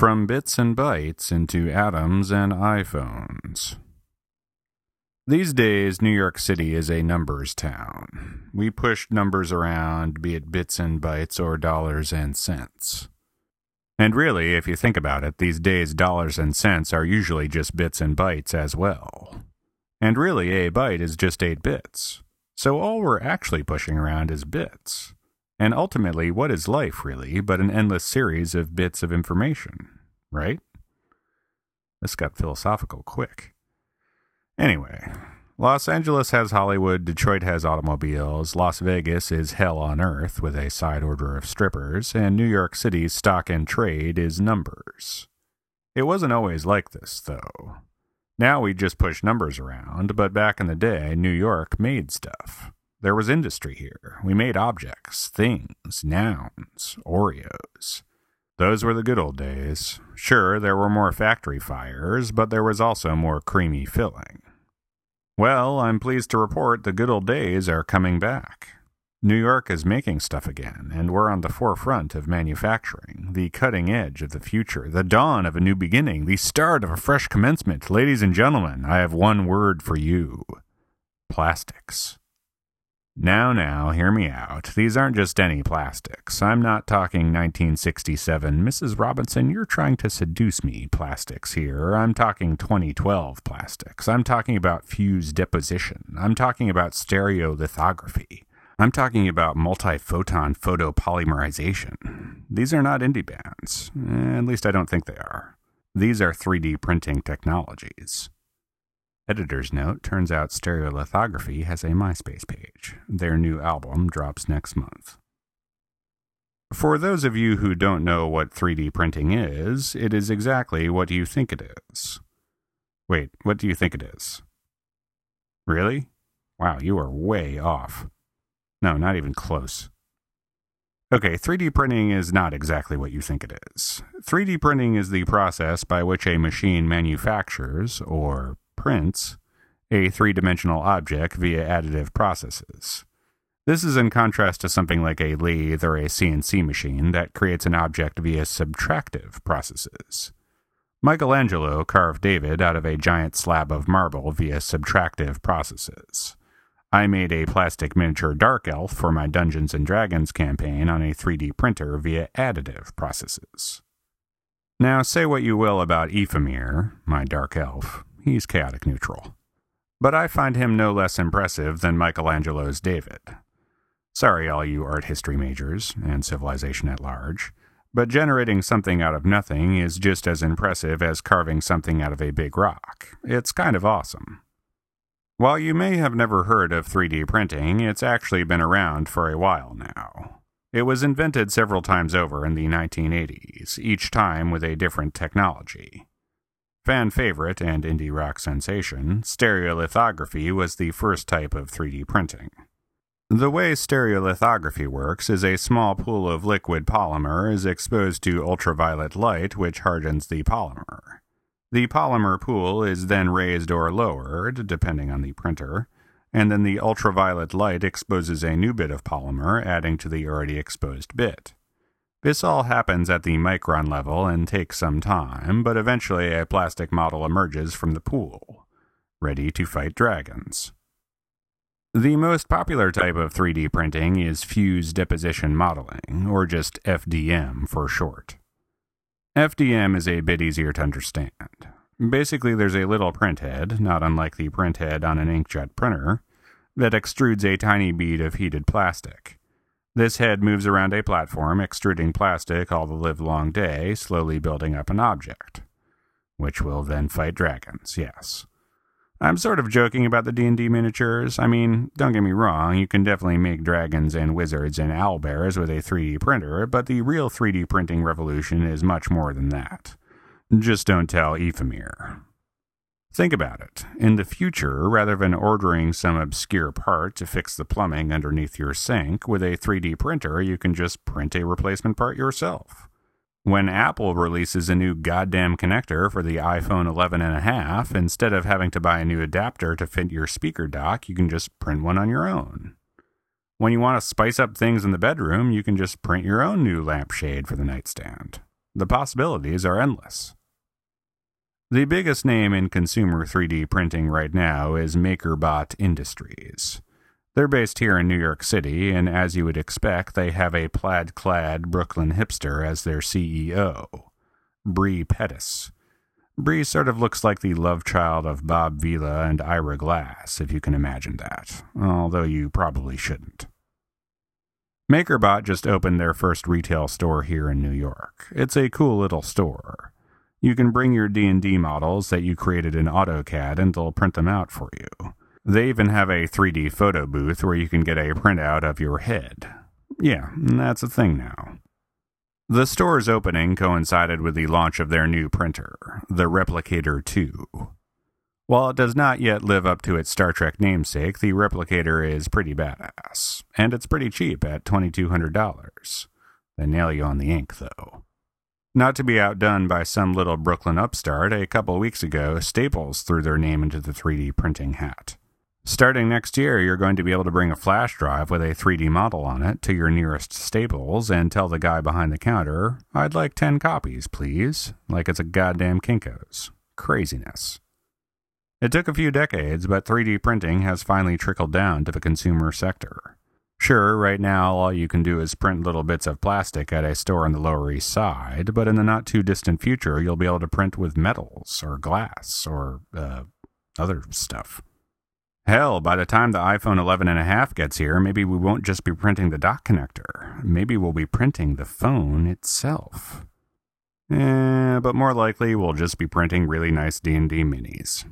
From bits and bytes into atoms and iPhones. These days, New York City is a numbers town. We push numbers around, be it bits and bytes or dollars and cents. And really, if you think about it, these days dollars and cents are usually just bits and bytes as well. And really, a byte is just 8 bits. So all we're actually pushing around is bits. And ultimately, what is life really but an endless series of bits of information, right? This got philosophical quick. Anyway, Los Angeles has Hollywood, Detroit has automobiles, Las Vegas is hell on earth with a side order of strippers, and New York City's stock and trade is numbers. It wasn't always like this, though. Now we just push numbers around, but back in the day, New York made stuff. There was industry here. We made objects, things, nouns, Oreos. Those were the good old days. Sure, there were more factory fires, but there was also more creamy filling. Well, I'm pleased to report the good old days are coming back. New York is making stuff again, and we're on the forefront of manufacturing, the cutting edge of the future, the dawn of a new beginning, the start of a fresh commencement. Ladies and gentlemen, I have one word for you plastics. Now, now, hear me out. These aren't just any plastics. I'm not talking 1967. Mrs. Robinson, you're trying to seduce me plastics here. I'm talking 2012 plastics. I'm talking about fused deposition. I'm talking about stereolithography. I'm talking about multi-photon photopolymerization. These are not indie bands. Eh, at least I don't think they are. These are 3D printing technologies. Editor's note turns out Stereolithography has a MySpace page. Their new album drops next month. For those of you who don't know what 3D printing is, it is exactly what you think it is. Wait, what do you think it is? Really? Wow, you are way off. No, not even close. Okay, 3D printing is not exactly what you think it is. 3D printing is the process by which a machine manufactures, or prints a three dimensional object via additive processes. This is in contrast to something like a lathe or a CNC machine that creates an object via subtractive processes. Michelangelo carved David out of a giant slab of marble via subtractive processes. I made a plastic miniature dark elf for my Dungeons and Dragons campaign on a 3D printer via additive processes. Now, say what you will about Ephemir, my dark elf, he's chaotic neutral. But I find him no less impressive than Michelangelo's David. Sorry, all you art history majors, and civilization at large, but generating something out of nothing is just as impressive as carving something out of a big rock. It's kind of awesome. While you may have never heard of 3D printing, it's actually been around for a while now. It was invented several times over in the 1980s, each time with a different technology. Fan favorite and indie rock sensation, stereolithography was the first type of 3D printing. The way stereolithography works is a small pool of liquid polymer is exposed to ultraviolet light, which hardens the polymer. The polymer pool is then raised or lowered, depending on the printer, and then the ultraviolet light exposes a new bit of polymer, adding to the already exposed bit. This all happens at the micron level and takes some time, but eventually a plastic model emerges from the pool, ready to fight dragons. The most popular type of 3D printing is fused deposition modeling, or just FDM for short. FDM is a bit easier to understand. Basically, there's a little printhead, not unlike the printhead on an inkjet printer, that extrudes a tiny bead of heated plastic. This head moves around a platform, extruding plastic all the livelong day, slowly building up an object, which will then fight dragons, yes. I'm sort of joking about the D&D miniatures. I mean, don't get me wrong, you can definitely make dragons and wizards and owlbears with a 3D printer, but the real 3D printing revolution is much more than that. Just don't tell Ephemir. Think about it. In the future, rather than ordering some obscure part to fix the plumbing underneath your sink, with a 3D printer, you can just print a replacement part yourself. When Apple releases a new goddamn connector for the iPhone 11 and a half, instead of having to buy a new adapter to fit your speaker dock, you can just print one on your own. When you want to spice up things in the bedroom, you can just print your own new lampshade for the nightstand. The possibilities are endless. The biggest name in consumer 3D printing right now is MakerBot Industries. They're based here in New York City, and as you would expect, they have a plaid clad Brooklyn hipster as their CEO, Bre Pettis. Bre sort of looks like the love child of Bob Vila and Ira Glass, if you can imagine that, although you probably shouldn't. MakerBot just opened their first retail store here in New York. It's a cool little store. You can bring your D&D models that you created in AutoCAD and they'll print them out for you. They even have a 3D photo booth where you can get a printout of your head. Yeah, that's a thing now. The store's opening coincided with the launch of their new printer, the Replicator 2. While it does not yet live up to its Star Trek namesake, the Replicator is pretty badass, and it's pretty cheap at $2,200. They nail you on the ink, though. Not to be outdone by some little Brooklyn upstart, a couple weeks ago, Staples threw their name into the 3D printing hat. Starting next year, you're going to be able to bring a flash drive with a 3D model on it to your nearest Staples and tell the guy behind the counter, I'd like 10 copies, please, like it's a goddamn Kinko's. Craziness. It took a few decades, but 3D printing has finally trickled down to the consumer sector. Sure, right now all you can do is print little bits of plastic at a store on the Lower East Side, but in the not too distant future, you'll be able to print with metals or glass or uh, other stuff. Hell, by the time the iPhone 11 and a half gets here, maybe we won't just be printing the dock connector. Maybe we'll be printing the phone itself. Eh, but more likely we'll just be printing really nice D&D minis.